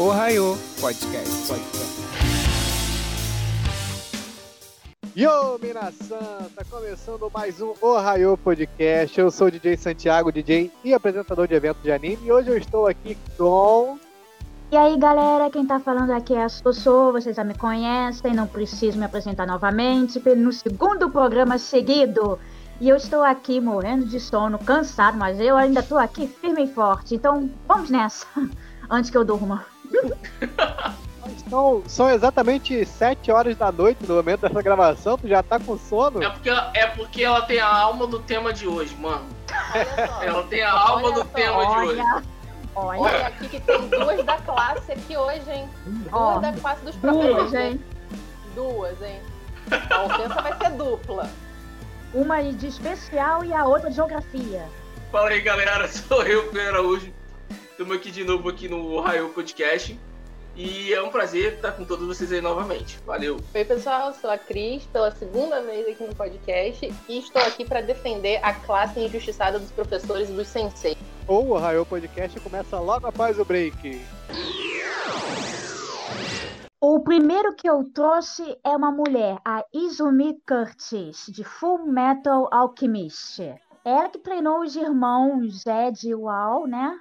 Ohio Podcast. Podcast. Yo, Minasan! Tá começando mais um Ohio Podcast. Eu sou o DJ Santiago, DJ e apresentador de evento de anime. E hoje eu estou aqui com. E aí, galera, quem tá falando aqui é a Sossô, vocês já me conhecem, não preciso me apresentar novamente, no segundo programa seguido. E eu estou aqui morrendo de sono, cansado, mas eu ainda tô aqui firme e forte. Então, vamos nessa, antes que eu durma. São, são exatamente 7 horas da noite no momento dessa gravação, tu já tá com sono? É porque, é porque ela tem a alma do tema de hoje, mano. ela tem a alma Olha do só, tema de hoje. Olha, Olha aqui que tem duas da classe aqui hoje, hein? Duas Ó, da classe dos duas, professores. hein? Duas, hein? A ofensa vai ser dupla. Uma de especial e a outra de geografia. Fala aí, galera. Sou eu, Pedro Araújo. Estamos aqui de novo aqui no Raio Podcast. E é um prazer estar com todos vocês aí novamente. Valeu. Oi, pessoal. Sou a Cris, pela segunda vez aqui no podcast. E estou aqui para defender a classe injustiçada dos professores dos sensei. Ou o Raio Podcast começa logo após o break. O primeiro que eu trouxe é uma mulher, a Izumi Curtis, de Full Metal Alchemist. Ela que treinou os irmãos Zed e Wal, né?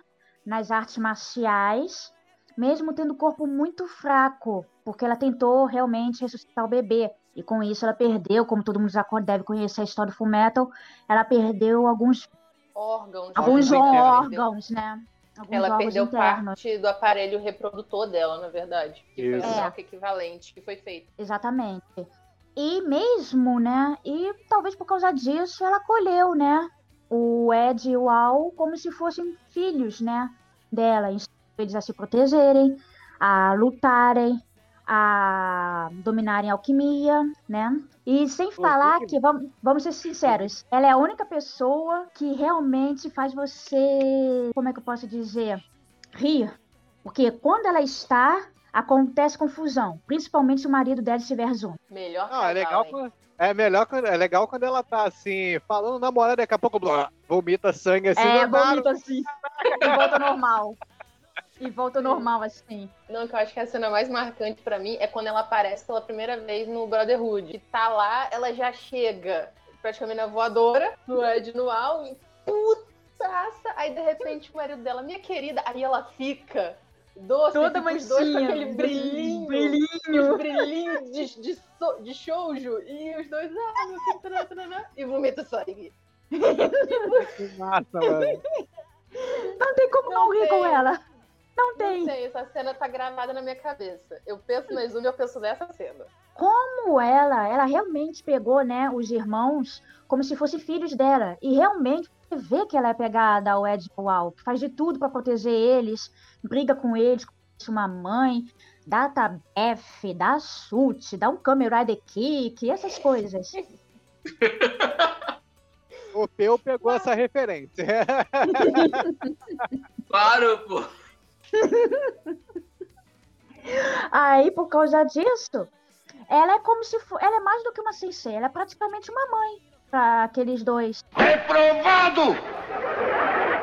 Nas artes marciais, mesmo tendo o corpo muito fraco, porque ela tentou realmente ressuscitar o bebê. E com isso ela perdeu, como todo mundo já deve conhecer a história do Full Metal, ela perdeu alguns, Órgãos. alguns órgãos né? Alguns Ela órgãos perdeu internos. parte do aparelho reprodutor dela, na verdade. Que foi Isso. um É. choque equivalente que foi feito. Exatamente. E mesmo, né? E talvez por causa disso ela acolheu, né? O Ed e o Al como se fossem filhos, né? Dela. Eles a se protegerem, a lutarem, a dominarem a alquimia, né? E sem falar que, vamos, vamos ser sinceros, ela é a única pessoa que realmente faz você, como é que eu posso dizer, rir. Porque quando ela está, acontece confusão, principalmente se o marido dela estiver junto. Melhor Não, é casal, legal quando, é melhor quando, é legal quando ela tá assim, falando namorada, daqui a pouco blá, vomita sangue assim. é, vomita assim. e volta normal. E volta normal, assim. Não, que eu acho que a cena mais marcante pra mim é quando ela aparece pela primeira vez no Brotherhood. Que tá lá, ela já chega praticamente na voadora, no Ed no Al, e putaça. Aí de repente o marido dela, minha querida, aí ela fica doce, Toda os dois com aquele brilhinho. Brilhinho. Os brilhinhos de, de, so- de shoujo. E os dois, ah, tará, tará, e vomita sangue. Que massa, mano. Não tem como não, Não rir com ela. Não Não tem. sei, essa cena tá gravada na minha cabeça. Eu penso na Izumi, eu penso nessa cena. Como ela, ela realmente pegou, né, os irmãos como se fossem filhos dela. E realmente você vê que ela é pegada ao Ed que faz de tudo pra proteger eles, briga com eles, fosse uma mãe, dá tabef, dá sute, dá um Kamen Rider Kick, essas coisas. O Peu pegou essa referência. Claro, pô. Aí, por causa disso, ela é como se for, ela é mais do que uma sensei, ela é praticamente uma mãe para aqueles dois.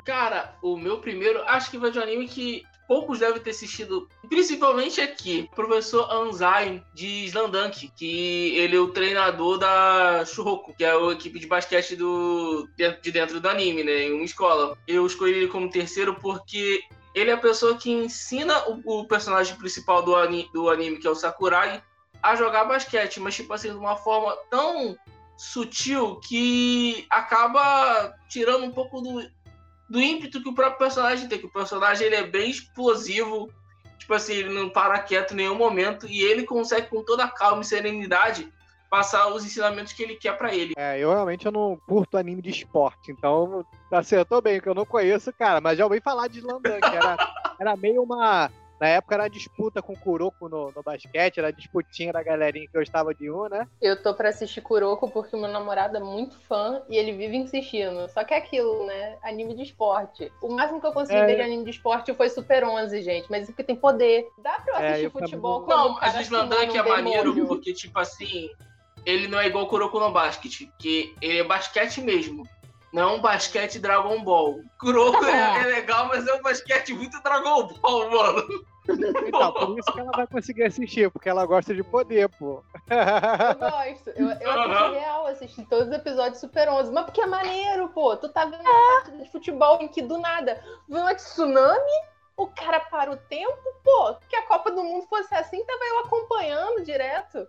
Cara, o meu primeiro, acho que vai de um anime que poucos devem ter assistido, principalmente aqui, o professor Anzai de Slandunk, que ele é o treinador da Shuroko, que é a equipe de basquete do, de dentro do anime, né, em uma escola. Eu escolhi ele como terceiro porque ele é a pessoa que ensina o, o personagem principal do, ani, do anime, que é o Sakurai, a jogar basquete, mas tipo assim, de uma forma tão sutil que acaba tirando um pouco do, do ímpeto que o próprio personagem tem, que o personagem ele é bem explosivo, tipo assim, ele não para quieto em nenhum momento e ele consegue com toda a calma e serenidade passar os ensinamentos que ele quer pra ele. É, eu realmente eu não curto anime de esporte, então acertou bem, que eu não conheço, cara, mas já ouvi falar de Slandan, que era, era meio uma. Na época era disputa com o Kuroko no, no basquete, era disputinha da galerinha que gostava de um, né? Eu tô pra assistir Kuroko porque meu namorado é muito fã e ele vive insistindo. Só que é aquilo, né? Anime de esporte. O máximo que eu consegui É. ver de anime de esporte foi Super 11, gente. Mas isso porque tem poder. Dá pra eu É, assistir eu futebol quando Não, o cara mas o Slandank simula é maneiro porque, tipo assim, ele não é igual o Kuroko no basquete, que ele é basquete mesmo. Não é um basquete Dragon Ball. Kuroko é, é legal, mas é um basquete muito Dragon Ball, mano. Então, por isso que ela vai conseguir assistir, porque ela gosta de poder, pô. Eu gosto. Eu, eu assisti real, assisti todos os episódios Super 11. Mas porque é maneiro, pô. Tu tá vendo uma partida de futebol em que do nada vem uma tsunami, o cara para o tempo, pô. Que a Copa do Mundo fosse assim, tava eu acompanhando direto.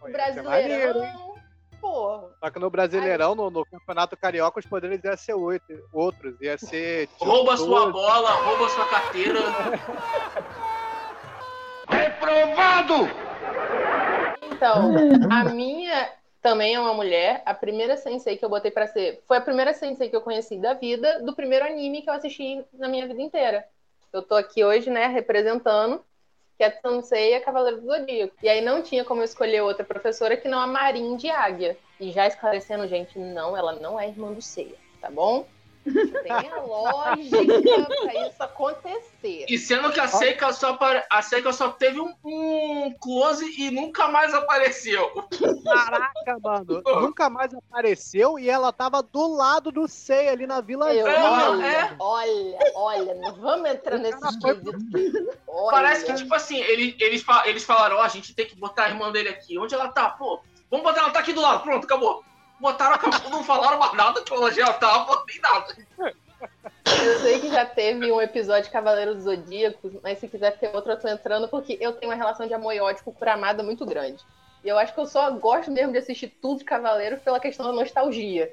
Maneiro, hein? Brasileirão. Pô, Só que no Brasileirão, no, no Campeonato Carioca, os poderes iam ser oito, outros. Ia ser. Rouba doze. sua bola, rouba sua carteira. Então, a minha também é uma mulher. A primeira sensei que eu botei pra ser. Foi a primeira sensei que eu conheci da vida, do primeiro anime que eu assisti na minha vida inteira. Eu tô aqui hoje, né, representando, que é a Sensei e a Cavaleiro do Zodíaco. E aí não tinha como eu escolher outra professora que não a Marin de Águia. E já esclarecendo, gente, não, ela não é irmã do Ceia, tá bom? Tem a lógica pra isso acontecer. E sendo que a Seika só, apare- a Seika só teve um, um close e nunca mais apareceu. Caraca, mano. Nunca mais apareceu e ela tava do lado do Sei ali na Vila Eu, É, olha, é. olha, olha, não vamos entrar nesse. Olha. Parece que, tipo assim, ele- eles, eles falaram, ó, a gente tem que botar a irmã dele aqui. Onde ela tá? Pô, vamos botar ela tá aqui do lado. Pronto, acabou. Botaram, acabou, não falaram mais nada, que ela já tava, nem nada. Eu sei que já teve um episódio de Cavaleiro dos Zodíacos, mas se quiser ter outro, eu tô entrando, porque eu tenho uma relação de amor e ódio com o Kuramada muito grande. E eu acho que eu só gosto mesmo de assistir tudo de Cavaleiro pela questão da nostalgia.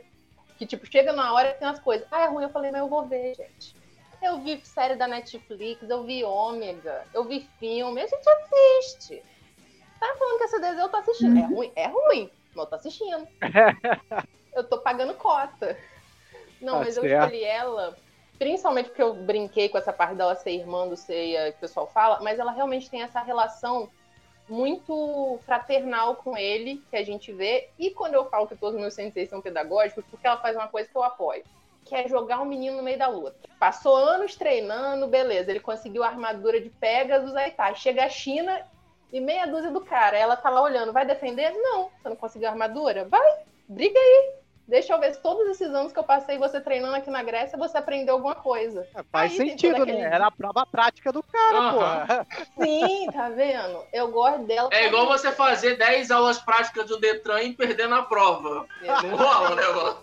Que, tipo, chega na hora e tem umas coisas. Ah, é ruim, eu falei, mas eu vou ver, gente. Eu vi série da Netflix, eu vi Ômega, eu vi filme, a gente assiste. Tá falando que essa desenho eu tô assistindo. É ruim? É ruim, mas eu tô assistindo. eu tô pagando cota. Não, Tá mas eu escolhi ela, principalmente porque eu brinquei com essa parte dela ser irmã do Seiya que o pessoal fala, mas ela realmente tem essa relação muito fraternal com ele, que a gente vê. E quando eu falo que todos os meus senseis são pedagógicos, porque ela faz uma coisa que eu apoio. Que é jogar o menino no meio da luta. Passou anos treinando, beleza. Ele conseguiu a armadura de Pegasus, aí tá. Chega a China e meia dúzia do cara. Ela tá lá olhando, vai defender? Não, você não conseguiu armadura? Vai, briga aí. Deixa eu ver se todos esses anos que eu passei você treinando aqui na Grécia, você aprendeu alguma coisa. É, Faz Aí sentido, né? aquele- Era a prova prática do cara, Aham. porra. Sim, tá vendo? Eu gosto dela. É igual você fazer 10 aulas práticas do Detran e perder na prova. Não rola, né, mano?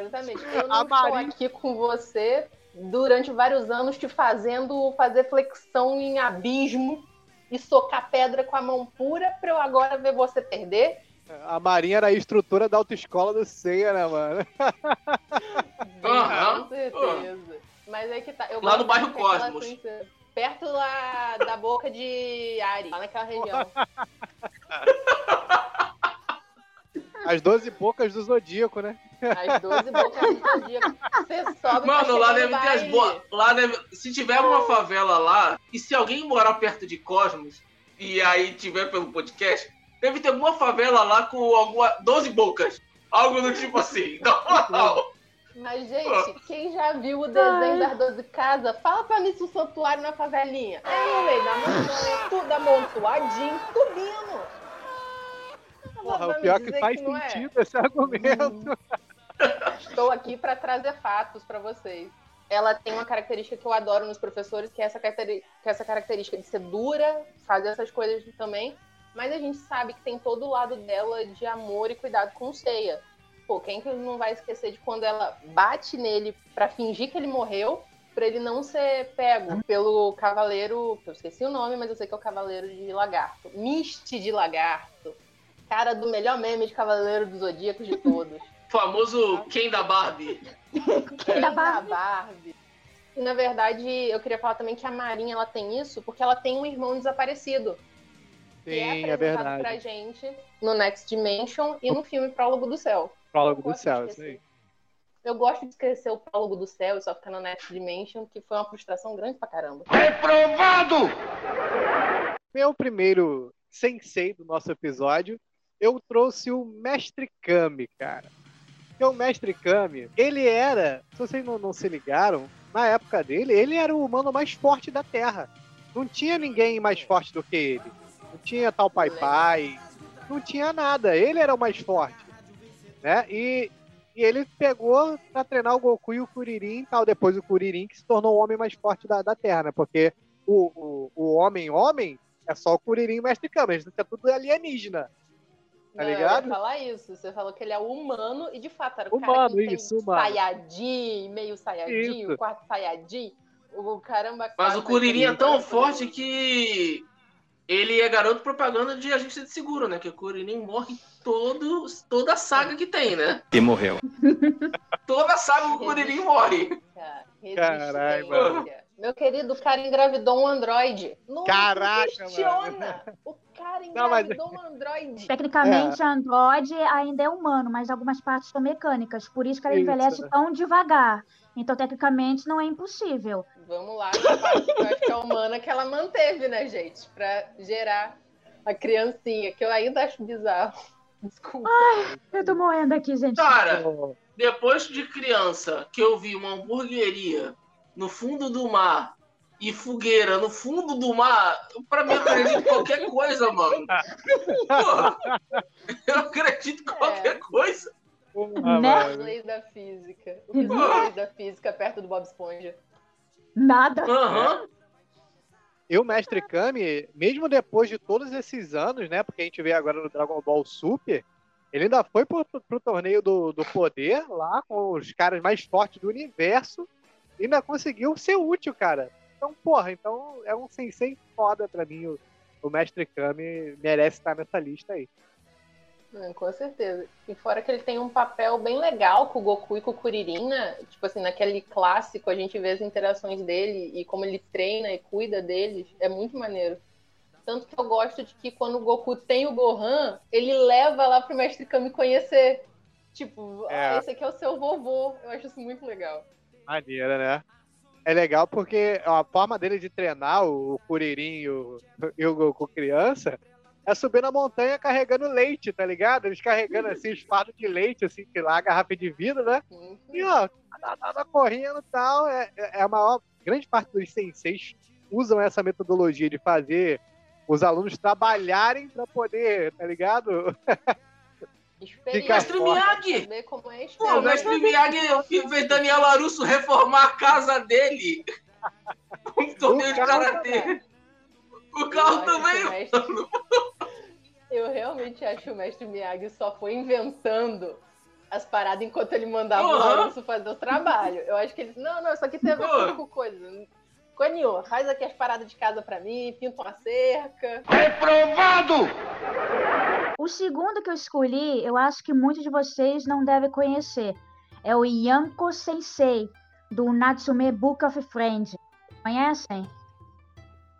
Exatamente. Eu não A estou Marinha- aqui com você durante vários anos te fazendo fazer flexão em abismo e socar pedra com a mão pura pra eu agora ver você perder. A Marinha era a instrutora da autoescola do Ceia, né, mano? Aham. Com certeza. Mas é que tá. Eu Lá no bairro Cosmos. princesa. Perto lá da boca de Ari, lá naquela região. As doze bocas do Zodíaco, né? As 12 bocas do zodíaco. Você sobe Mano, lá deve ter as boas. Lá deve. Se tiver uma favela lá, e se alguém morar perto de Cosmos, e aí tiver pelo podcast, deve ter alguma favela lá com alguma. 12 bocas. Algo do tipo assim. Não, Mas, gente, quem já viu o desenho das 12 casas, fala pra mim se o santuário na favelinha. É no meio da montanha, tudo amontoadinho, subindo. Porra, o pior que dizer faz não é? sentido esse argumento. Estou aqui para trazer fatos para vocês. Ela tem uma característica que eu adoro nos professores, que é essa, que é essa característica de ser dura, fazer essas coisas também. Mas a gente sabe que tem todo o lado dela de amor e cuidado com o Ceia. Pô, quem que não vai esquecer de quando ela bate nele pra fingir que ele morreu, pra ele não ser pego pelo cavaleiro, que eu esqueci o nome, mas eu sei que é o cavaleiro de lagarto. Miste de lagarto. Cara do melhor meme de cavaleiro dos zodíacos de todos. famoso Ken da Barbie. Quem da Barbie? Barbie. E na verdade, eu queria falar também que a Marinha ela tem isso porque ela tem um irmão desaparecido. que é Sim, é apresentado pra verdade. gente no Next Dimension e no filme Prólogo do Céu. Prólogo do céu, isso aí. Eu gosto de esquecer o Prólogo do Céu e só ficar no Next Dimension, que foi uma frustração grande pra caramba. Meu primeiro sensei do nosso episódio, eu trouxe o Mestre Kami, cara. Porque o Mestre Kami, ele era, se vocês não, não se ligaram, na época dele, ele era o humano mais forte da Terra. Não tinha ninguém mais forte do que ele. Não tinha tal Pai Pai, não tinha nada. Ele era o mais forte. Né? E, e ele pegou pra treinar o Goku e o Kuririn e tal. Depois o Kuririn que se tornou o homem mais forte da, da Terra, né? Porque o, o, o homem-homem é só o Kuririn e o Mestre Kami. Isso é tudo alienígena. Tá Não, ligado? Eu ia falar isso. Você falou que ele é humano e de fato era o Humano, cara que isso, tem humano. Saiyajin, meio o quarto Saiyajin. O caramba. Mas o Kuririn é tão forte que ele é garoto propaganda de agência de seguro, né? Que o Kuririn morre todo, toda a saga que tem, né? E morreu. Toda a saga o Kuririn morre. Cara, Caralho, resistência. Meu querido, o cara engravidou um androide. Não Caraca, questiona. O cara Não, mas- engravidou um androide. Tecnicamente, a Android ainda é humano, mas algumas partes são mecânicas. Por isso que ela Isso. envelhece tão devagar. Então, tecnicamente, não é impossível. Vamos lá, a parte que eu acho que é humana que ela manteve, né, gente? Pra gerar a criancinha, que eu ainda acho bizarro. Desculpa. Eu tô morrendo aqui, gente. Cara, depois de criança que eu vi uma hamburgueria no fundo do mar e fogueira no fundo do mar, pra mim eu acredito em qualquer coisa, mano. Porra, eu acredito em qualquer coisa. porra, Né? As mano. leis da física. O que são as leis da física perto do Bob Esponja? Nada. Aham. E o Mestre Kami, mesmo depois de todos esses anos, né? Porque a gente vê agora no Dragon Ball Super, ele ainda foi pro, pro torneio do, do poder lá com os caras mais fortes do universo ainda conseguiu ser útil, cara. Então, porra, então é um sensei foda pra mim. O, o Mestre Kami merece estar nessa lista aí. Hum, com certeza. E fora que ele tem um papel bem legal com o Goku e com o Kuririn, né? Tipo assim, naquele clássico a gente vê as interações dele e como ele treina e cuida deles. É muito maneiro. Tanto que eu gosto de que quando o Goku tem o Gohan, ele leva lá pro Mestre Kami conhecer. Tipo, É. ah, esse aqui é o seu vovô. Eu acho isso muito legal. Maneira, né? É legal porque a forma dele de treinar o Kuririn e o, e o Goku criança é subir na montanha carregando leite, tá ligado? Eles carregando assim fardos de leite, assim, que lá a garrafa de vidro, né? E ó, tá, tá, tá correndo e tal. É, é a maior. Grande parte dos senseis usam essa metodologia de fazer os alunos trabalharem pra poder, tá ligado? experiência. Mestre Miyagi! É a Pô, o mestre Miyagi fez Daniel Larusso reformar a casa dele. Um torneio de O carro karatê. O Eu carro também. o mestre- Eu realmente acho que o mestre Miyagi só foi inventando as paradas enquanto ele mandava o Aham. Larusso fazer o trabalho. Eu acho que ele. Não, não, isso aqui tem a ver com coisa. Coninho, faz aqui as paradas de casa pra mim, pinta uma cerca. O segundo que eu escolhi, eu acho que muitos de vocês não devem conhecer. É o Yanko Sensei, do Natsume Book of Friends. Conhecem?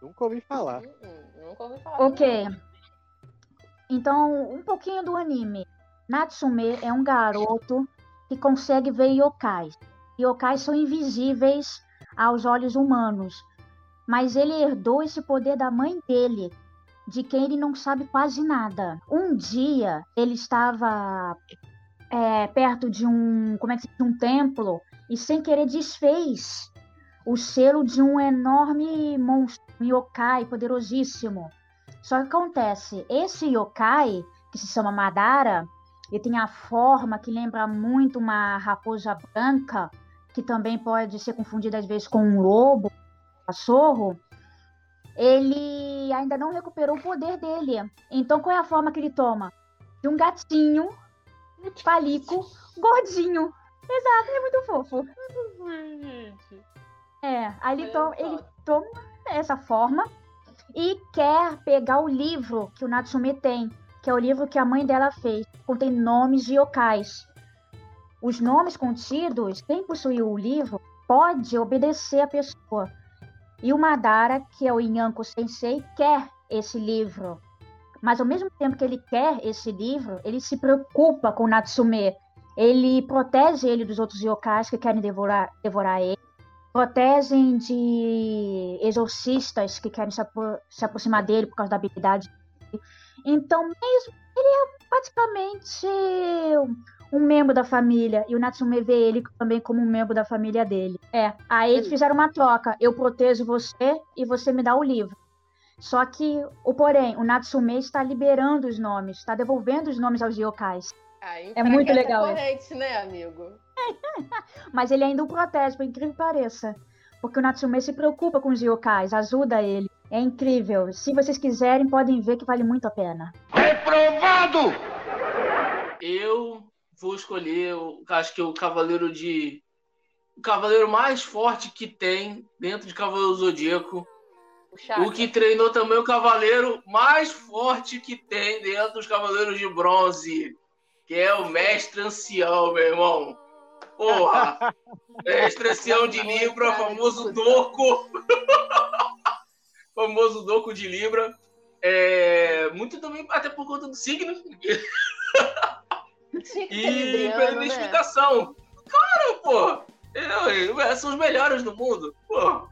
Nunca ouvi falar. Hum, nunca ouvi falar. Ok. Então, um pouquinho do anime. Natsume é um garoto que consegue ver yokais. Yokais são invisíveis aos olhos humanos. Mas ele herdou esse poder da mãe dele, de quem ele não sabe quase nada. Um dia, ele estava é, perto de um, como é que diz, um templo e sem querer desfez o selo de um enorme monstro, um yokai poderosíssimo. Só que acontece, esse yokai, que se chama Madara, ele tem a forma que lembra muito uma raposa branca, que também pode ser confundida às vezes com um lobo, um cachorro. Ele ainda não recuperou o poder dele. Então qual é a forma que ele toma? De um gatinho, palico, gordinho. Exato, é muito fofo. É, aí ele, Olha to- só. ele toma essa forma e quer pegar o livro que o Natsume tem, que é o livro que a mãe dela fez. Contém nomes de yokais. Os nomes contidos, quem possuiu o livro pode obedecer a pessoa. E o Madara, que é o Inyanko Sensei, quer esse livro. Mas ao mesmo tempo que ele quer esse livro, ele se preocupa com Natsume. Ele protege ele dos outros yokais que querem devorar, devorar ele protegem de exorcistas que querem se, apro- se aproximar dele por causa da habilidade. dele. Então, mesmo ele é praticamente um membro da família e o Natsume vê ele também como um membro da família dele. É, aí eles fizeram uma troca. Eu protejo você e você me dá o livro. Só que, o porém, o Natsume está liberando os nomes, está devolvendo os nomes aos yokais. Aí É muito legal corrente, né, amigo? Mas ele ainda o protege, por incrível que pareça. porque o Natsume se preocupa com os yokais, ajuda ele. É incrível. Se vocês quiserem, podem ver que vale muito a pena. Reprovado! Eu vou escolher, o- acho que o cavaleiro de. O cavaleiro mais forte que tem dentro de Cavaleiro Zodíaco. O. O que treinou também o cavaleiro mais forte que tem dentro dos Cavaleiros de Bronze. Que é o Mestre Ancião, meu irmão. Porra! Mestre Ancião de Libra, famoso Doco. famoso Doco de Libra. É, muito também, até por conta do signo. E pela né? identificação. Cara, pô! eu- são os melhores do mundo. Pô.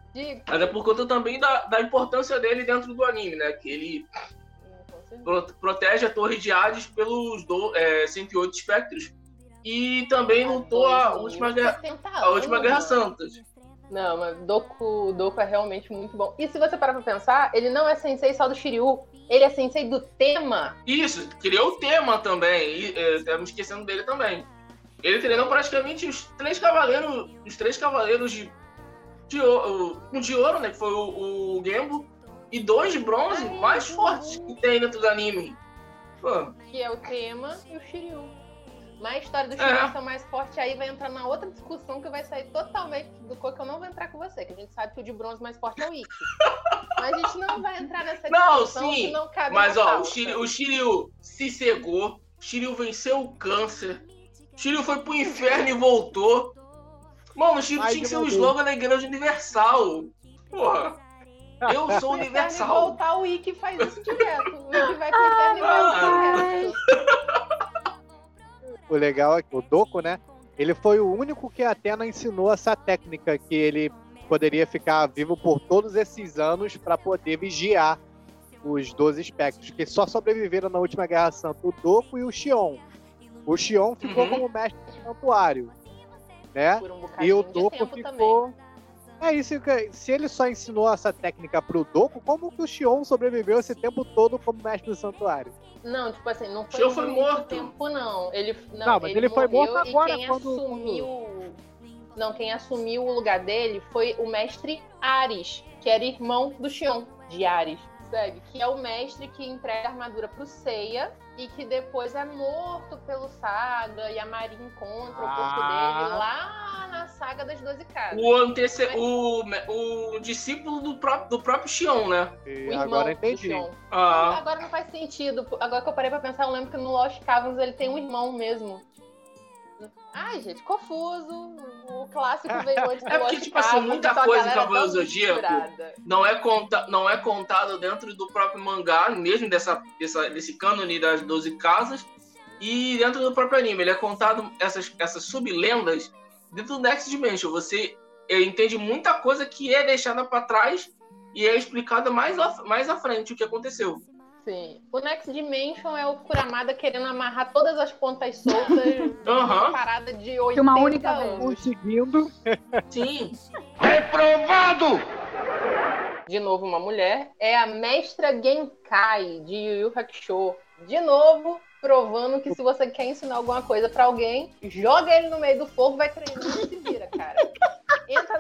Até por conta também da, da importância dele dentro do anime, né? Que ele pro- protege a Torre de Hades pelos do, é, 108 espectros. E também lutou a última, guerra, 70 a última Guerra mano. Não, mas Doku, Doku é realmente muito bom. E se você parar pra pensar, ele não é sensei só do Shiryu, ele é sensei do tema. Isso, criou o tema também. E é, estamos esquecendo dele também. Ele treinou praticamente os três cavaleiros. Os três cavaleiros de. de ouro, um de ouro, né? Que foi o, o Gembo. E dois de bronze Ai, mais fortes que tem dentro do anime. Pô, que é o tema, e o Shiryu. Mas a história do É. Shiryu ser mais forte aí vai entrar na outra discussão que vai sair totalmente do co que eu não vou entrar com você, que a gente sabe que o de bronze mais forte é o Ikki. Mas a gente não vai entrar nessa Não, discussão sim, que não cabe Mas ó, o. Shiryu, o Shiryu se cegou, o Shiryu venceu o câncer, o Shiryu foi pro inferno e voltou. Mano, o Shiryu Mais tinha que ser o slogan da Igreja Universal. Porra, eu sou universal. voltar, o Ikki faz isso direto. O Ikki vai pro inferno e Ah, volta direto. O legal é que o Doku, né? Ele foi o único que a Atena ensinou essa técnica que ele poderia ficar vivo por todos esses anos para poder vigiar os 12 espectros, que só sobreviveram na última Guerra Santa o Doku e o Xion. O Xion ficou Uhum. como mestre do santuário, né? Por um E o Doku ficou. também. É isso que se ele só ensinou essa técnica pro Doku, como que o Xion sobreviveu esse tempo todo como mestre do santuário? Não, tipo assim, não foi Shiryu foi muito morto. tempo, não. Ele, não, Não, mas ele foi morreu morto e agora, quem quando- assumiu... Não, quem assumiu o lugar dele foi o mestre Ares, que era irmão do Xion, de Ares. Segue, que é o mestre que entrega a armadura pro Seiya e que depois é morto pelo Saga e a Marin encontra o corpo Ah. dele lá na saga das 12 casas. O, antece... o, o discípulo do próprio, do próprio Xion, né? E O irmão agora do entendi. Xion. Ah, Agora não faz sentido. Agora que eu parei pra pensar, eu lembro que no Lost Caverns ele tem um irmão mesmo. Ai, gente, confuso. O clássico veio antes do É porque, tipo assim, muita coisa em galera Cavaleiro tão Zodíaco não é, conta, não é contado dentro do próprio mangá, mesmo dessa, dessa, desse cânone das 12 casas, e dentro do próprio anime. Ele é contado, essas, essas sublendas, dentro do Next Dimension. Você eh, entende muita coisa que é deixada pra trás e é explicada mais, mais à frente o que aconteceu. Sim. O Next Dimension é o Kuramada querendo amarrar todas as pontas soltas Aham. numa parada de 80 uma única vez. anos. Conseguindo. Sim. Reprovado! de novo uma mulher, é a mestra Genkai de Yu Yu Hakusho. De novo, provando que se você quer ensinar alguma coisa pra alguém, joga ele no meio do fogo, vai treinando e se vira,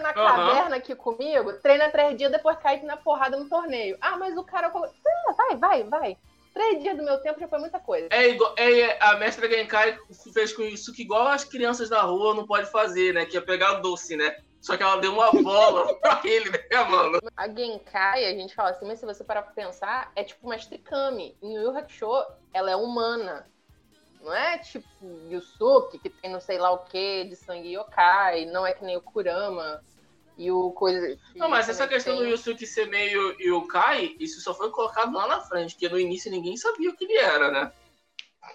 na caverna aqui comigo, treina três dias, depois cai na porrada no torneio. Ah, mas o cara... Ah, vai, vai, vai. Três dias do meu tempo já foi muita coisa. É igual, é, a mestra Genkai fez com isso que igual as crianças da rua não pode fazer, né? Que é pegar doce, né? Só que ela deu uma bola pra ele, né, mano? A Genkai, a gente fala assim, mas se você parar pra pensar, é tipo uma Kami. Em Yu Yu Hakusho, ela é humana. Não é tipo Yusuke, que tem não sei lá o que de sangue yokai. Não é que nem o Kurama e o coisa... Não, mas essa questão do tem. Yusuke ser meio yokai, isso só foi colocado lá na frente, porque no início ninguém sabia o que ele era, né?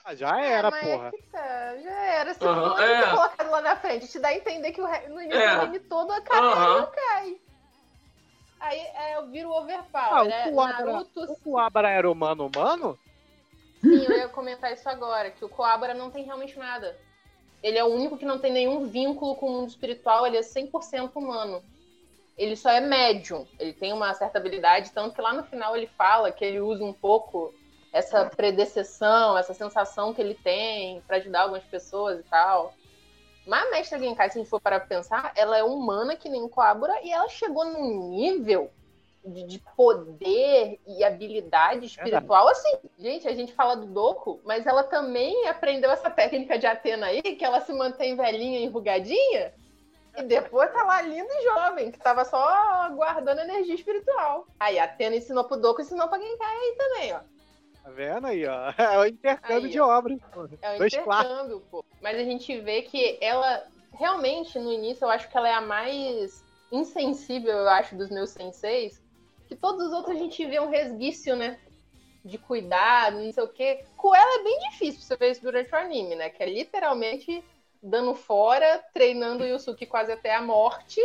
Ah, já era, É, mas porra. é tá, já era. Se for é. colocado lá na frente, te dá a entender que o no início É. do anime todo a é yokai. Aí é, eu viro overpower, Ah, o né? Kuwabara- Naruto O Kuwabara era humano humano? Sim, eu ia comentar isso agora, que o Coabra não tem realmente nada. Ele é o único que não tem nenhum vínculo com o mundo espiritual, ele é 100% humano. Ele só é médium, ele tem uma certa habilidade, tanto que lá no final ele fala que ele usa um pouco essa predecessão, essa sensação que ele tem pra ajudar algumas pessoas e tal. Mas a Mestra Genkai, se a gente for parar pra pensar, ela é humana que nem Coabra e ela chegou num nível de, de poder e habilidade espiritual assim. Gente, a gente fala do Doku, mas ela também aprendeu essa técnica de Atena aí, que ela se mantém velhinha, enrugadinha, e depois tá lá linda e jovem, que tava só guardando energia espiritual. Aí a Atena ensinou pro Doku e ensinou pra Genkai aí também, ó. Tá vendo aí, ó? É o intercâmbio Aí, de pô. É um Dois clássicos. intercâmbio, pô. Mas a gente vê que ela, realmente, no início, eu acho que ela é a mais insensível, eu acho, dos meus senseis. Que todos os outros a gente vê um resguício, né? De cuidado, não sei o quê. Com ela é bem difícil você ver isso durante o anime, né? Que é literalmente dando fora, treinando o Yusuke quase até a morte.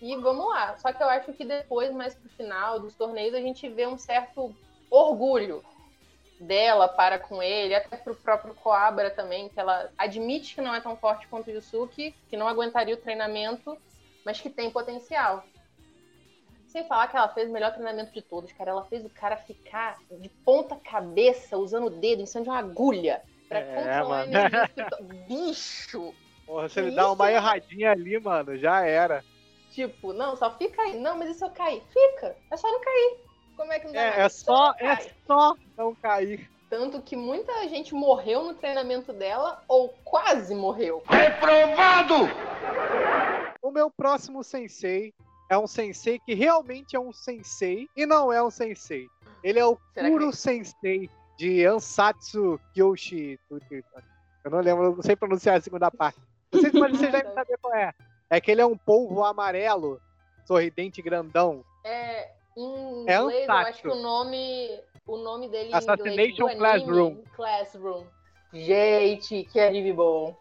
E vamos lá. Só que eu acho que depois, mais pro final dos torneios, a gente vê um certo orgulho dela para com ele, até pro próprio Coabra também, que ela admite que não é tão forte quanto o Yusuke, que não aguentaria o treinamento, mas que tem potencial. Sem falar que ela fez o melhor treinamento de todos, cara. Ela fez o cara ficar de ponta cabeça, usando o dedo em cima de uma agulha. Pra É, mano. energia espiritual. Bicho! Porra, se ele dá uma né? erradinha ali, mano, já era. Tipo, não, só fica aí. Não, mas e se eu cair? Fica. É só não cair. Como é que não dá É, nada? é só, não é cai. só não cair. Tanto que muita gente morreu no treinamento dela, ou quase morreu. Reprovado! O meu próximo sensei é um sensei que realmente é um sensei e não é um sensei. Ele é o Será que- Kuro Sensei de Ansatsu Kyoshi. Eu não lembro, eu não sei pronunciar a segunda parte. Não sei se mas vocês devem saber qual é. É que ele é um polvo amarelo, sorridente grandão. É, em É inglês, eu acho que o nome, o nome dele em Assassination inglês do anime, Classroom. Classroom. Gente, que anime bom.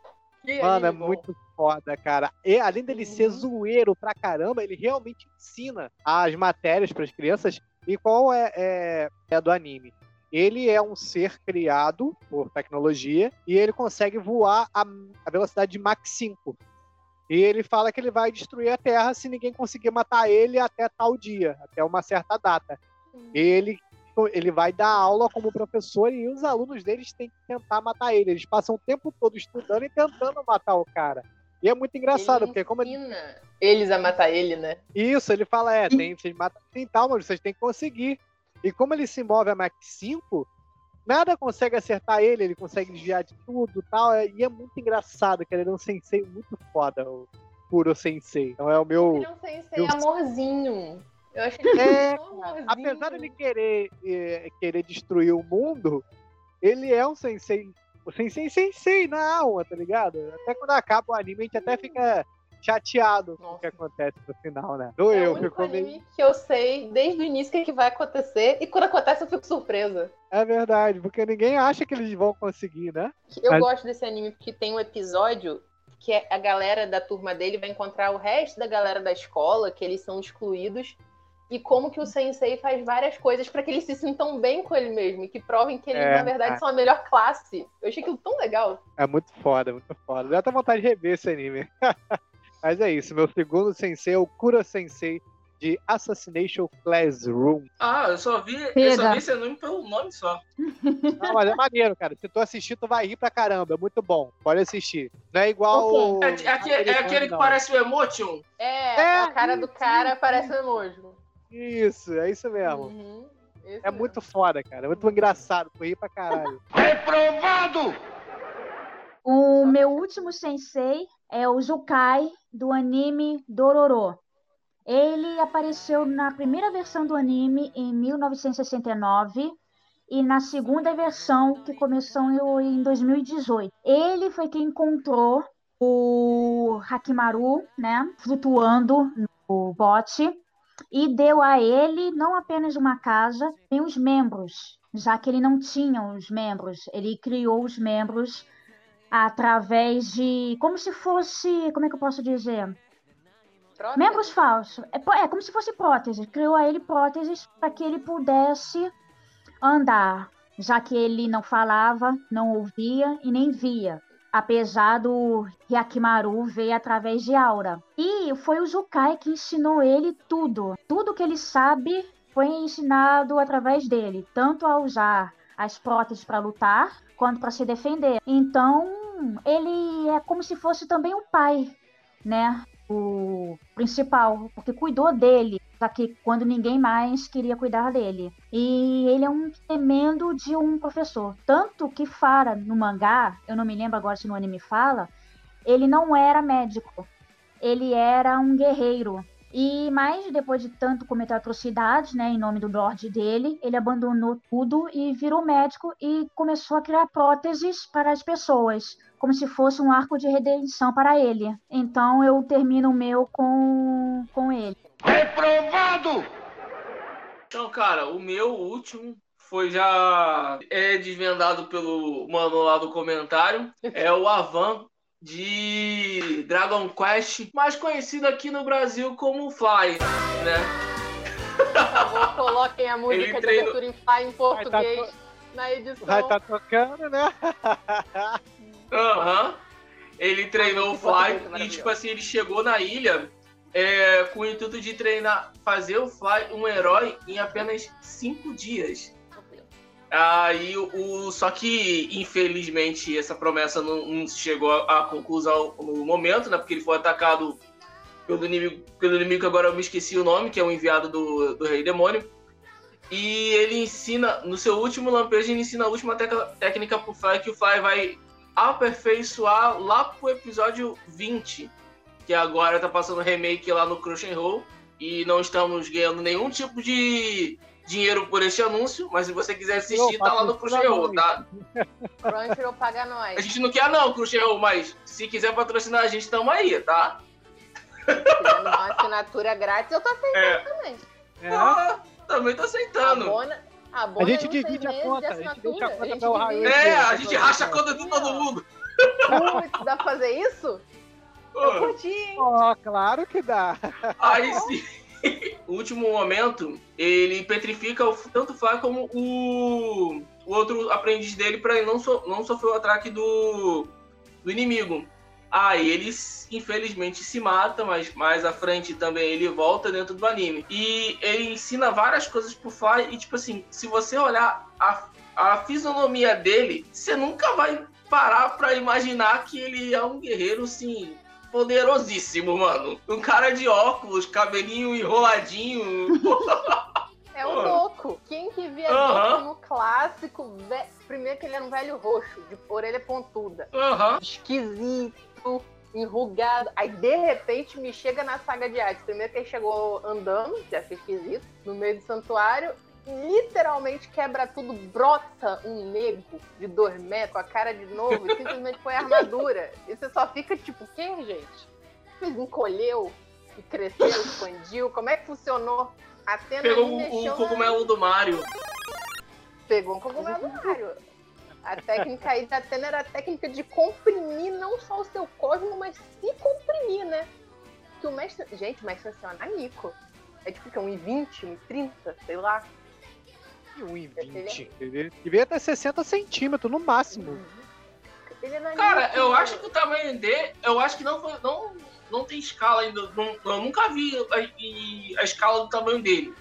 Que Mano, é anime bom. muito foda, cara. E além dele ser Uhum. zoeiro pra caramba, ele realmente ensina as matérias pras crianças. E qual é, é, é do anime? Ele é um ser criado por tecnologia e ele consegue voar a, a velocidade de Mach 5. E ele fala que ele vai destruir a Terra se ninguém conseguir matar ele até tal dia, até uma certa data. Ele, ele vai dar aula como professor e os alunos deles têm que tentar matar ele. Eles passam o tempo todo estudando e tentando matar o cara. E é muito engraçado, Ele porque como ele... eles a matar ele, né? Isso, ele fala, é, tem, vocês matam assim tal, mas vocês têm que conseguir. E como ele se move a Mach 5, nada consegue acertar ele, ele consegue desviar de tudo tal. é- E é muito engraçado, que ele é um sensei muito foda, o Puro Sensei. Então é o meu. Ele é um sensei eu- amorzinho. Eu achei ele É, tão amorzinho. apesar dele querer, eh, querer destruir o mundo, ele é um sensei. O sensei sensei na alma, tá ligado? Até quando acaba o anime, a gente até fica chateado com o Nossa. que acontece no final, né? É Do o eu, único ficou meio. anime que eu sei desde o início o que, que vai acontecer. E quando acontece, eu fico surpresa. É verdade, porque ninguém acha que eles vão conseguir, né? Eu Mas- gosto desse anime porque tem um episódio que é a galera da turma dele vai encontrar o resto da galera da escola, que eles são excluídos, e como que o sensei faz várias coisas para que eles se sintam bem com ele mesmo, e que provem que eles, É, na verdade, é. são a melhor classe. Eu achei aquilo tão legal. É muito foda, muito foda. Dá até vontade de rever esse anime. Mas é isso, meu segundo sensei é o Kura Sensei de Assassination Classroom. Ah, eu só vi, eu só vi esse nome pelo nome só. Não, mas é maneiro, cara. Se tu assistir, tu vai rir pra caramba. É muito bom. Pode assistir. Não é igual. o- É, é aque- é aquele que não. parece o Emotion. É, É, a cara do cara parece um emoji. Isso, é isso mesmo. Uhum, esse É mesmo. muito foda, cara. É muito engraçado. Tu ri pra caralho. Reprovado! O meu último sensei é o Zukai do anime Dororo. Ele apareceu na primeira versão do anime em 1969 e na segunda versão que começou em 2018. Ele foi quem encontrou o Hakimaru, né, flutuando no bote e deu a ele não apenas uma casa, tem os membros, já que ele não tinha os membros. Ele criou os membros através de. Como se fosse. Como é que eu posso dizer? Prótese? Membros falsos. É, é como se fosse prótese. Criou a ele próteses para que ele pudesse andar, já que ele não falava, não ouvia e nem via. Apesar do Hyakimaru ver através de aura. E foi o Zukai que ensinou ele tudo. Tudo que ele sabe foi ensinado através dele, tanto a usar as próteses para lutar quanto para se defender. Então, ele é como se fosse também um pai, né? O principal, porque cuidou dele, só que quando ninguém mais queria cuidar dele. E ele é um tremendo de um professor. Tanto que Fara, no mangá, eu não me lembro agora se no anime fala, ele não era médico. Ele era um guerreiro. E mais depois de tanto cometer atrocidades, né, em nome do Lorde dele, ele abandonou tudo e virou médico e começou a criar próteses para as pessoas, como se fosse um arco de redenção para ele. Então eu termino o meu com com ele. Reprovado! Então, cara, o meu último foi já é desvendado pelo mano lá do comentário. É o Avan de Dragon Quest, mais conhecido aqui no Brasil como Fly, né? Por favor, coloquem a música Ele de abertura em Fly em português Vai na edição. Vai tá tocando, né? Aham. Ele treinou o Que português Fly e, tipo assim, ele chegou na ilha é, com o intuito de treinar, fazer o Fly um herói em apenas cinco dias. Aí o, o- só que infelizmente essa promessa não, não chegou à conclusão no momento, né? Porque ele foi atacado pelo inimigo, pelo inimigo que agora eu me esqueci o nome, que é o enviado do, do Rei Demônio. E ele ensina, no seu último lampejo, ele ensina a última teca- técnica pro Fly, que o Fly vai aperfeiçoar lá pro episódio 20, que agora tá passando remake lá no Crunchyroll. E não estamos ganhando nenhum tipo de dinheiro por este anúncio, mas se você quiser assistir, tá lá no Crunchyroll, tá? Crunchyroll paga A nós. gente não quer não, Crunchyroll, mas se quiser patrocinar a gente, tamo aí, tá? Uma assinatura grátis, eu tô aceitando É. também. É. Ah, também tô aceitando. Abona, abona A gente nos seis divide a conta, de a gente assinatura. deixa a conta gente pelo raio. É, a gente racha a conta de todo mundo. Putz, dá pra fazer isso? Eu Pô, curti, hein? Ó, claro que dá. Aí sim. O último momento, ele petrifica o- tanto o Fly como o, o outro aprendiz dele pra ele não, so- não sofrer o ataque do, do inimigo. Aí ele, infelizmente, se mata, mas mais à frente também ele volta dentro do anime. E ele ensina várias coisas pro Fly. E, tipo assim, se você olhar a, a fisionomia dele, você nunca vai parar pra imaginar que ele é um guerreiro, assim, poderosíssimo, mano. Um cara de óculos, cabelinho enroladinho. É um louco. Quem que via. Goku no clássico, ve- primeiro que ele era um velho roxo, de orelha pontuda. Aham. Esquisito, enrugado. Aí, de repente, me chega na saga de Hades. Primeiro que ele chegou andando, já achei esquisito, no meio do santuário. Literalmente quebra tudo, brota um nego de dois metros, com a cara de novo, e simplesmente põe a armadura. E você só fica tipo, quem, gente? Ele encolheu e cresceu, expandiu. Como é que funcionou? A Atena Pegou o, o na- cogumelo do Mario. Pegou um cogumelo do Mario. A técnica aí da Atena era a técnica de comprimir não só o seu cosmo, mas se comprimir, né? Que o mestre. Gente, o mestre assim, ó, nanico. É tipo que é 1,20, 1,30, sei lá. E 1,20. Ele devia ter 60 centímetros no máximo. Ele é nanico. Cara, eu acho que o tamanho dele. Eu acho que não foi. Não, não tem escala ainda. não- eu nunca vi a, a escala do tamanho dele.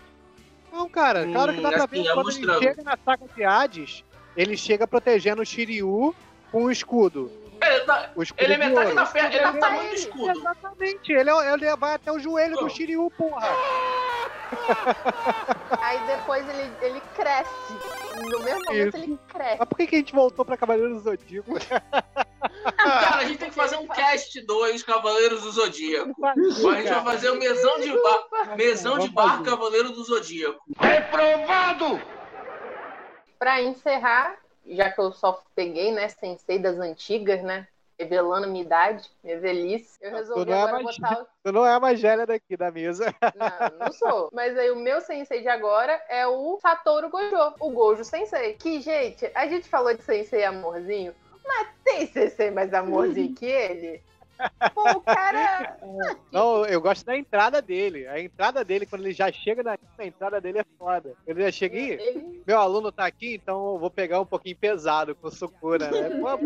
Não, cara, Hum, claro que dá pra assim, ver é quando ele chega na saga de Hades, ele chega protegendo o Shiryu com o escudo. Ele, tá- O escudo ele é de metade ouro. da perna. Ele é do tamanho do escudo. Exatamente, ele, é- ele vai até o joelho Pô. do Shiryu, porra. Aí depois ele, ele cresce. No mesmo momento Isso. ele cresce. Mas por que, que a gente voltou pra Cavaleiro do Zodíaco? Cara, a gente tem que fazer um cast 2 Cavaleiros do Zodíaco. A gente vai fazer o mesão de bar, mesão de bar. Cavaleiro do Zodíaco. Reprovado! Pra encerrar, já que eu só peguei, né, sensei das antigas, né? Revelando minha idade, minha velhice. Eu resolvi Tu não é agora mais- botar o Tu não é a mais velha daqui da mesa. Não, não sou. Mas aí o meu sensei de agora é o Satoru Gojo, o Gojo Sensei. Que, gente, a gente falou de sensei amorzinho, mas tem sensei mais amorzinho que ele? Pô, o cara. Não, eu gosto da entrada dele. A entrada dele, quando ele já chega na a entrada dele é foda. Ele já chega e Ele, meu aluno tá aqui, então eu vou pegar um pouquinho pesado com sucura, né? Pô.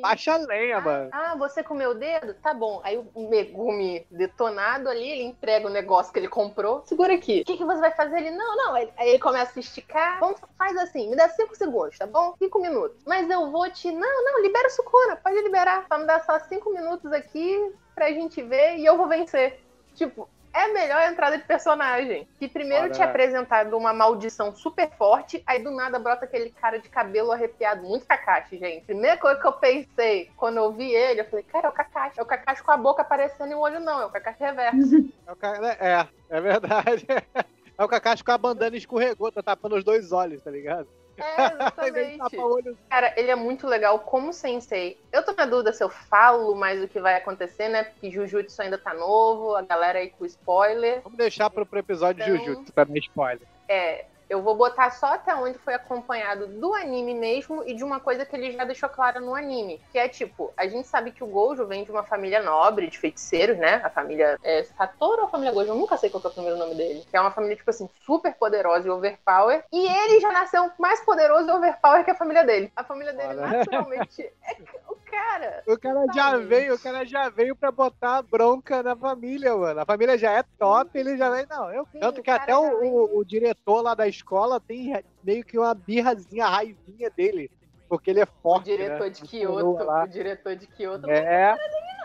Baixa a lenha, mano. Ah, você comeu o dedo? Tá bom. Aí o Megumi detonado ali, ele entrega o negócio que ele comprou. Segura aqui. O que, que você vai fazer? Ele, não, não. Aí ele começa a esticar. Vamos, faz assim, me dá cinco segundos, tá bom? Cinco minutos. Mas eu vou te. Não, não, libera o Sukuna. Pode liberar. Pra me dar só cinco minutos aqui pra gente ver e eu vou vencer. Tipo, é a melhor entrada de personagem. Que primeiro tinha né? apresentado uma maldição super forte, aí do nada brota aquele cara de cabelo arrepiado, muito Kakashi, gente. Primeira coisa que eu pensei quando eu vi ele, eu falei, cara, é o Kakashi. É o Kakashi com a boca aparecendo e o olho não, é o Kakashi reverso. É, o ca- é, é verdade. É o Kakashi com a bandana escorregou, tá tapando os dois olhos, tá ligado? É, de exatamente. olho. Cara, ele é muito legal como sensei. Eu tô na dúvida se eu falo mais o que vai acontecer, né? Porque Jujutsu ainda tá novo, a galera aí com spoiler. Vamos deixar pro, pro episódio de Então- Jujutsu, pra dar spoiler. É, eu vou botar só até onde foi acompanhado do anime mesmo e de uma coisa que ele já deixou clara no anime. Que é tipo, a gente sabe que o Gojo vem de uma família nobre de feiticeiros, né? A família é, Satoru ou a família Gojo? Eu nunca sei qual que é o primeiro nome dele. Que é uma família, tipo assim, super poderosa e overpower. E ele já nasceu mais poderoso e overpower que a família dele. A família dele, Olha. naturalmente, é o cara. O cara já veio, o cara já veio pra botar bronca na família, mano. A família já é top, ele já vem. Não, eu. Sim, Tanto o que até o, o- o diretor lá da escola tem meio que uma birrazinha, raivinha dele. Porque ele é O forte. diretor né? de Kyoto, o diretor de Kyoto É,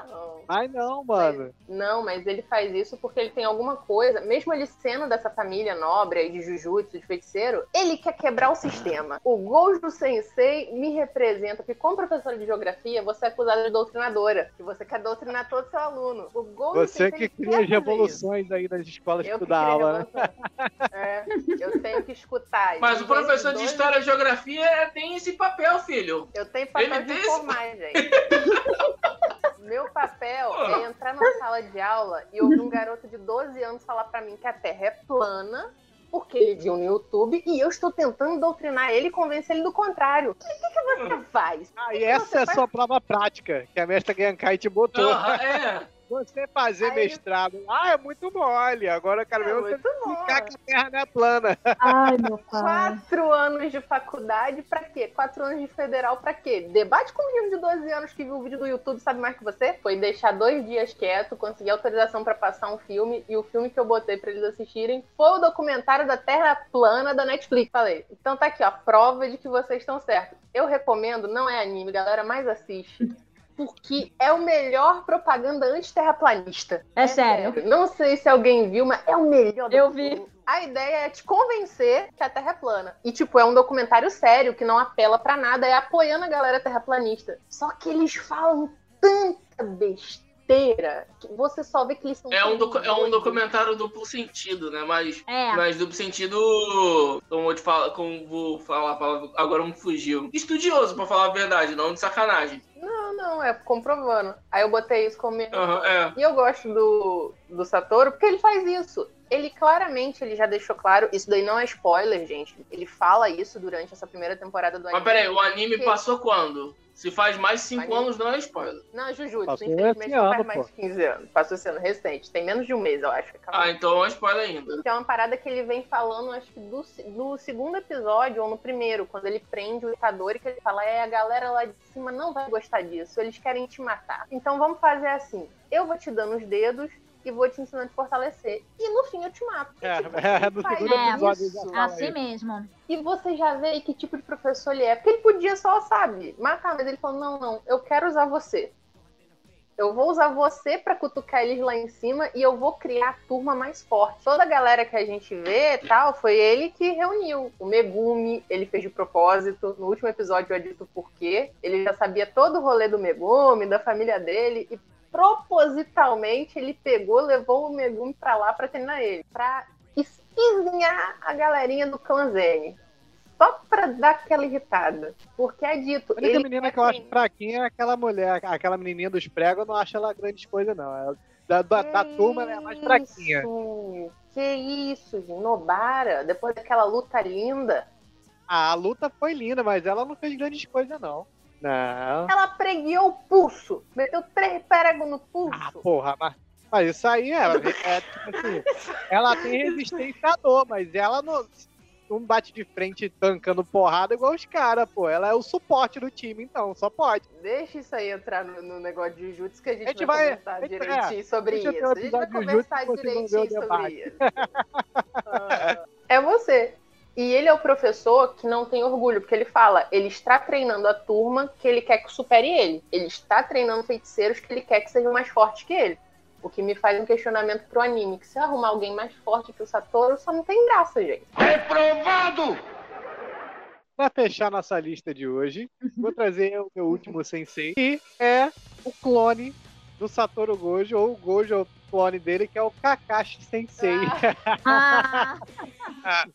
não. Mas não, mano. Não, mas ele faz isso porque ele tem alguma coisa, mesmo ele sendo dessa família nobre aí de Jujutsu, de feiticeiro, ele quer quebrar o sistema. O Gojo Sensei me representa, porque como professora de geografia, você é acusada de doutrinadora, que você quer doutrinar todo seu aluno. O Gojo Você Sensei que cria as revoluções aí nas escolas isso. Eu que tu dá aula, né? É, eu tenho que escutar. Mas o professor de História e Geografia tem esse papel, filho. Eu tenho papel Ele de tem informar, gente. Meu papel é entrar na sala de aula e ouvir um garoto de 12 anos falar pra mim que a Terra é plana, porque ele viu no YouTube, e eu estou tentando doutrinar ele e convencer ele do contrário. O que, que que você faz? Ah, e essa é a sua prova prática, que a mestra Genkai te botou. Aham, é. Você fazer Aí- mestrado. Ah, é muito mole. Agora eu quero ver É você muito bom. ficar que a terra não é plana. Ai, meu pai. Quatro anos de faculdade pra quê? Quatro anos de federal pra quê? Debate com um menino de 12 anos que viu o vídeo do YouTube sabe mais que você? Foi deixar dois dias quieto, conseguir autorização pra passar um filme e o filme que eu botei pra eles assistirem foi o documentário da Terra Plana da Netflix. Falei, então tá aqui, ó, prova de que vocês estão certos. Eu recomendo, não é anime, galera, mas assiste. Porque é o melhor propaganda anti-terraplanista. É sério. Não sei se alguém viu, mas é o melhor. Eu mundo. vi. A ideia é te convencer que a Terra é plana. E, tipo, é um documentário sério, que não apela pra nada, é apoiando a galera terraplanista. Só que eles falam tanta besteira que você só vê que eles são. É um, docu- é um documentário duplo sentido, né? Mas, É. mas duplo sentido, como eu te falo, como vou falar a palavra, agora me fugiu. Estudioso, pra falar a verdade, não de sacanagem. Não, não, é comprovando. Aí eu botei isso como. Aham, é. E eu gosto do, do Satoru porque ele faz isso. Ele claramente ele já deixou claro, isso daí não é spoiler, gente. Ele fala isso durante essa primeira temporada do anime. Mas peraí, o anime Que- passou quando? Se faz mais de 5 Anime. anos, não é spoiler. Não, Jujutsu, Passou infelizmente não faz mais de 15 anos. Passou sendo recente. Tem menos de um mês, eu acho. Acabou. Ah, então é spoiler ainda. Que é uma parada que ele vem falando, acho que do, do segundo episódio ou no primeiro, quando ele prende o Itadori, que ele fala: é, a galera lá de cima não vai gostar disso, eles querem te matar. Então vamos fazer assim: eu vou te dando os dedos e vou te ensinando a te fortalecer. E no fim eu te mato. É, tipo, é, ele no segundo É, episódio isso. já fala Assim isso. mesmo. E você já vê que tipo de professor ele é. Porque ele podia só, sabe, matar, mas ele falou: não, não, eu quero usar você. Eu vou usar você pra cutucar eles lá em cima e eu vou criar a turma mais forte. Toda a galera que a gente vê tal, foi ele que reuniu. O Megumi, ele fez de propósito. No último episódio eu dito por quê. Ele já sabia todo o rolê do Megumi, da família dele. E propositalmente ele pegou, levou o Megumi pra lá pra treinar ele. Pra espizinhar a galerinha do clã Zen. Só pra dar aquela irritada. Porque é dito. A única menina quer que eu acho fraquinha é aquela mulher, aquela menininha dos pregos, eu não acho ela grandes coisas, não. Ela- Da, da, da turma ela é mais fraquinha. Que isso, gente. Nobara, depois daquela luta linda. Ah, a luta foi linda, mas ela não fez grandes coisas, não. Não. Ela preguiou o pulso. Meteu três pregos no pulso. Ah, porra, mas, mas isso aí é, é tipo assim, ela tem resistência à dor, mas ela não, não bate de frente tancando porrada igual os caras, pô. Ela é o suporte do time, então, só pode. Deixa isso aí entrar no, no negócio de Jutsu que a gente, A gente vai, vai- conversar direitinho é, sobre isso. um A gente vai conversar direitinho sobre isso. Ah, é você. E ele é o professor que não tem orgulho, porque ele fala, ele está treinando a turma que ele quer que supere ele. Ele está treinando feiticeiros que ele quer que sejam mais fortes que ele. O que me faz um questionamento pro anime, que se eu arrumar alguém mais forte que o Satoru, só não tem graça, gente. Reprovado! Pra fechar nossa lista de hoje, vou trazer o meu último sensei, que é o clone do Satoru Gojo, ou o Gojo é o clone dele, que é o Kakashi Sensei. Ah,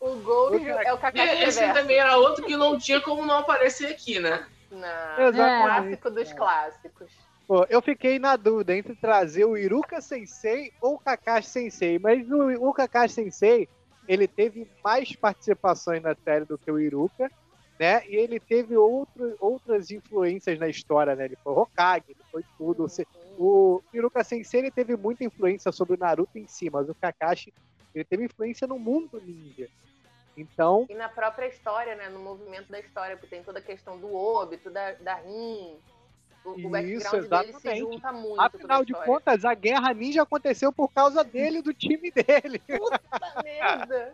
O Gojo é o Kakashi E esse Reverso. também era outro que não tinha como não aparecer aqui, né? Não, Exatamente. clássico dos clássicos. Pô, eu fiquei na dúvida entre trazer o Iruka Sensei ou o Kakashi Sensei, mas o, o Kakashi Sensei, ele teve mais participações na série do que o Iruka, né? E ele teve outro, outras influências na história, né? Ele foi Hokage, ele foi tudo. Você- O Iruka Sensei, ele teve muita influência sobre o Naruto em si, mas o Kakashi, ele teve influência no mundo ninja. Então, E na própria história, né? No movimento da história, porque tem toda a questão do óbito, da, da Rin. O, o Isso, background dele se junta muito. afinal de contas, a guerra ninja aconteceu por causa dele e do time dele. Puta merda!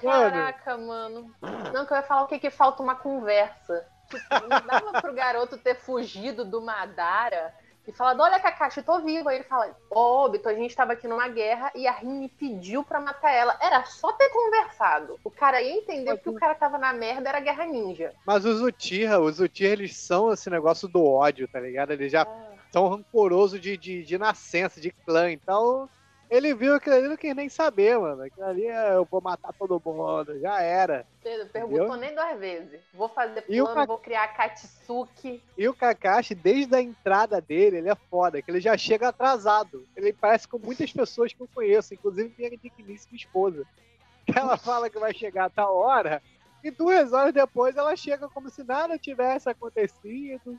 Caraca, mano. Não, que eu ia falar o que que falta uma conversa. Tipo, não dava pro garoto ter fugido do Madara e falado, olha, Kakashi, eu tô vivo. Aí ele fala, ô, Obito, a gente tava aqui numa guerra e a Rin me pediu pra matar ela. Era só ter conversado. O cara ia entender que o cara tava na merda, era guerra ninja. Mas os Uchiha, os Uchiha, eles são esse negócio do ódio, tá ligado? Eles já Ah, são rancorosos de, de, de nascença, de clã. Então, ele viu aquilo ali, não quis nem saber, mano. Aquilo ali é, eu vou matar todo mundo, já era. Pedro, perguntou nem duas vezes. Vou fazer plano, Ka- vou criar Katsuki. E o Kakashi, desde a entrada dele, ele é foda, que ele já chega atrasado. Ele parece com muitas pessoas que eu conheço, inclusive minha digníssima esposa. Ela fala que vai chegar a tal hora, e duas horas depois ela chega como se nada tivesse acontecido.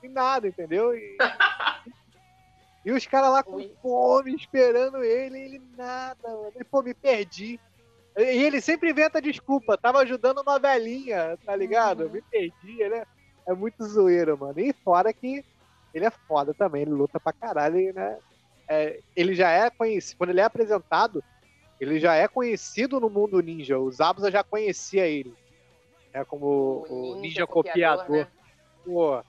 E nada, entendeu? E, e os caras lá com Ui. fome, esperando ele, e ele nada, mano. E, pô, me perdi. E ele sempre inventa desculpa. Tava ajudando uma velhinha, tá ligado? Uhum. Me perdi. Ele é, muito zoeiro, mano. E fora que ele é foda também. Ele luta pra caralho, né? É, ele já é conhecido. Quando ele é apresentado, ele já é conhecido no mundo ninja. O Zabuza já conhecia ele. É como o, ninja, copiador. né? Pô.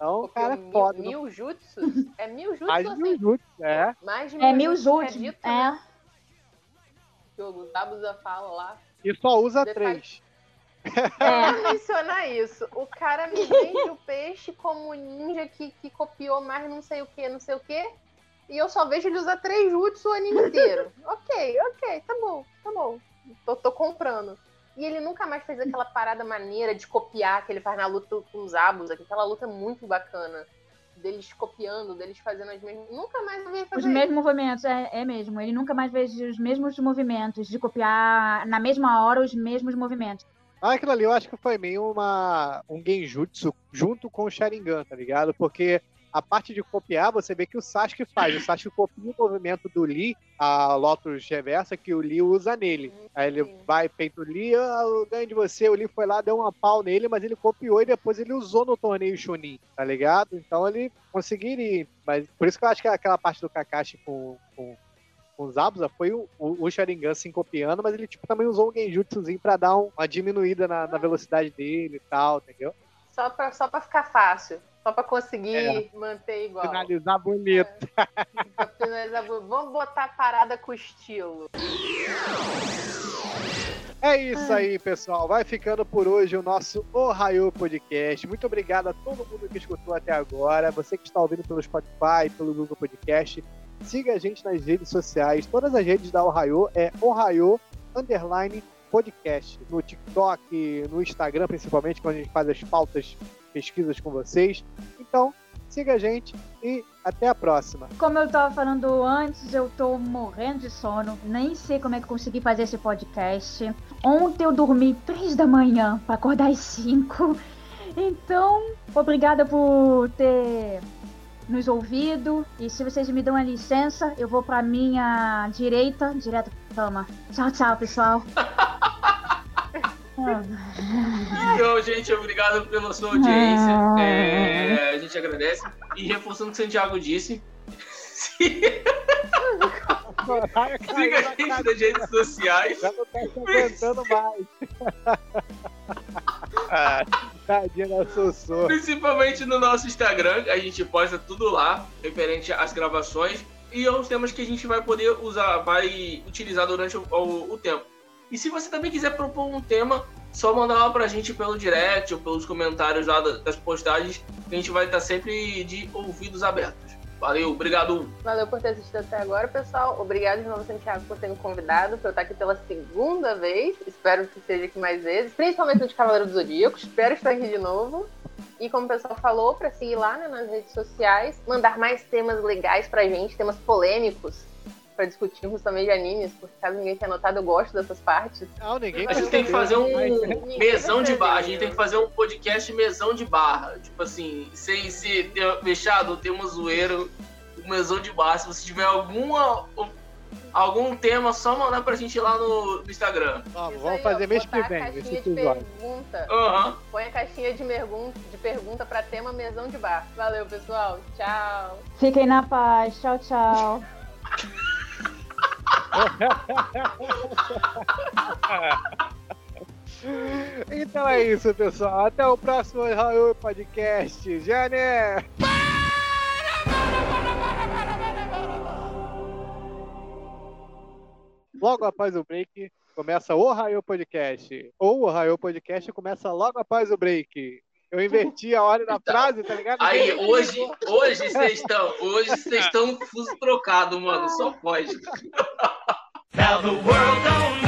Então, o cara é mil- foda. Mil, jutsus? É mil jutsus Mais ou mil assim? jutsu, é. Mais de é mil jutsus jutsu. dito, né? É. Que o Zabuza fala lá. E só usa Detalhe- três. É. Mencionar isso. O cara me vende o peixe como ninja que, que copiou mais não sei o que, não sei o que. E eu só vejo ele usar três jutsu o anime inteiro. ok, ok, tá bom, tá bom. Tô, tô comprando. E ele nunca mais fez aquela parada maneira de copiar que ele faz na luta com os abos. Aquela luta é muito bacana. Deles copiando, deles fazendo as mesmas. Nunca mais eu vi ele Os fazer isso. mesmos movimentos, é, é mesmo. Ele nunca mais fez os mesmos movimentos, de copiar na mesma hora os mesmos movimentos. Ah, aquilo ali eu acho que foi meio uma, um genjutsu junto com o Sharingan, tá ligado? Porque a parte de copiar, você vê que o Sasuke faz. O Sasuke copia o movimento do Lee, a Lotus reversa, que o Lee usa nele. Aí ele vai, peito o Lee, ah, eu ganho de você. O Lee foi lá, deu uma pau nele, mas ele copiou e depois ele usou no torneio Chunin, tá ligado? Então ele conseguiria. Mas por isso que eu acho que aquela parte do Kakashi com, com, com os Zabuza foi o, o, o Sharingan se copiando, mas ele tipo, também usou um genjutsuzinho pra dar um- uma diminuída na, na velocidade dele e tal, entendeu? Só pra, só pra ficar fácil. Só pra conseguir É. manter igual. Finalizar bonito. Pra finalizar, Vamos botar a parada com estilo. É isso aí, pessoal. Vai ficando por hoje o nosso Ohio Podcast. Muito obrigado a todo mundo que escutou até agora. Você que está ouvindo pelo Spotify, pelo Google Podcast. Siga a gente nas redes sociais. Todas as redes da Ohio é Ohio Underline Podcast. No TikTok, no Instagram, principalmente, quando a gente faz as pautas, pesquisas com vocês. Então, siga a gente e até a próxima. Como eu tava falando antes, eu tô morrendo de sono. Nem sei como é que eu consegui fazer esse podcast. Ontem eu dormi três da manhã pra acordar às cinco. Então, obrigada por ter nos ouvido. E se vocês me dão a licença, eu vou pra minha direita, direto pra cama. Tchau, tchau, pessoal. Então, gente, obrigado pela sua audiência. É, a gente agradece. E reforçando o que o Santiago disse. Siga a gente nas redes sociais. Já não tá se aguentando mais. tadinha da Sossô. Principalmente no nosso Instagram, a gente posta tudo lá, referente às gravações e aos temas que a gente vai poder usar, vai utilizar durante o, o, o tempo. E se você também quiser propor um tema, só mandar lá pra gente pelo direct ou pelos comentários lá das postagens, que a gente vai estar sempre de ouvidos abertos. Valeu, obrigado. Valeu por ter assistido até agora, pessoal. Obrigado de novo, Santiago, por ter me convidado, por eu estar aqui pela segunda vez. Espero que seja aqui mais vezes, principalmente no de Cavaleiro do Zodíaco. Espero estar aqui de novo. E como o pessoal falou, para seguir lá né, nas redes sociais, mandar mais temas legais pra gente, temas polêmicos para discutirmos também de animes, porque caso ninguém tenha notado, eu gosto dessas partes. Não, ninguém A gente tem que fazer um mesão de barra, a gente tem que fazer um podcast mesão de barra. Tipo assim, sem ser fechado, tem uma zoeira, um mesão de barra. Se você tiver alguma algum tema, só mandar pra gente lá no, no Instagram. Vamos, vamos aí, fazer mês que vem. Esse episódio. Pergunta. Uhum. Põe a caixinha de, pergunta, de pergunta pra tema mesão de bar. Valeu, pessoal. Tchau. Fiquem na paz. Tchau, tchau. então é isso, pessoal. Até o próximo Raul Podcast. Jané! Logo após o break, começa o Raio Podcast. Ou o Raio Podcast começa logo após o break. Eu inverti a hora da então, frase, tá ligado? Aí, hoje, hoje vocês estão, hoje vocês estão fuso trocado, mano. Só pode. Tell the world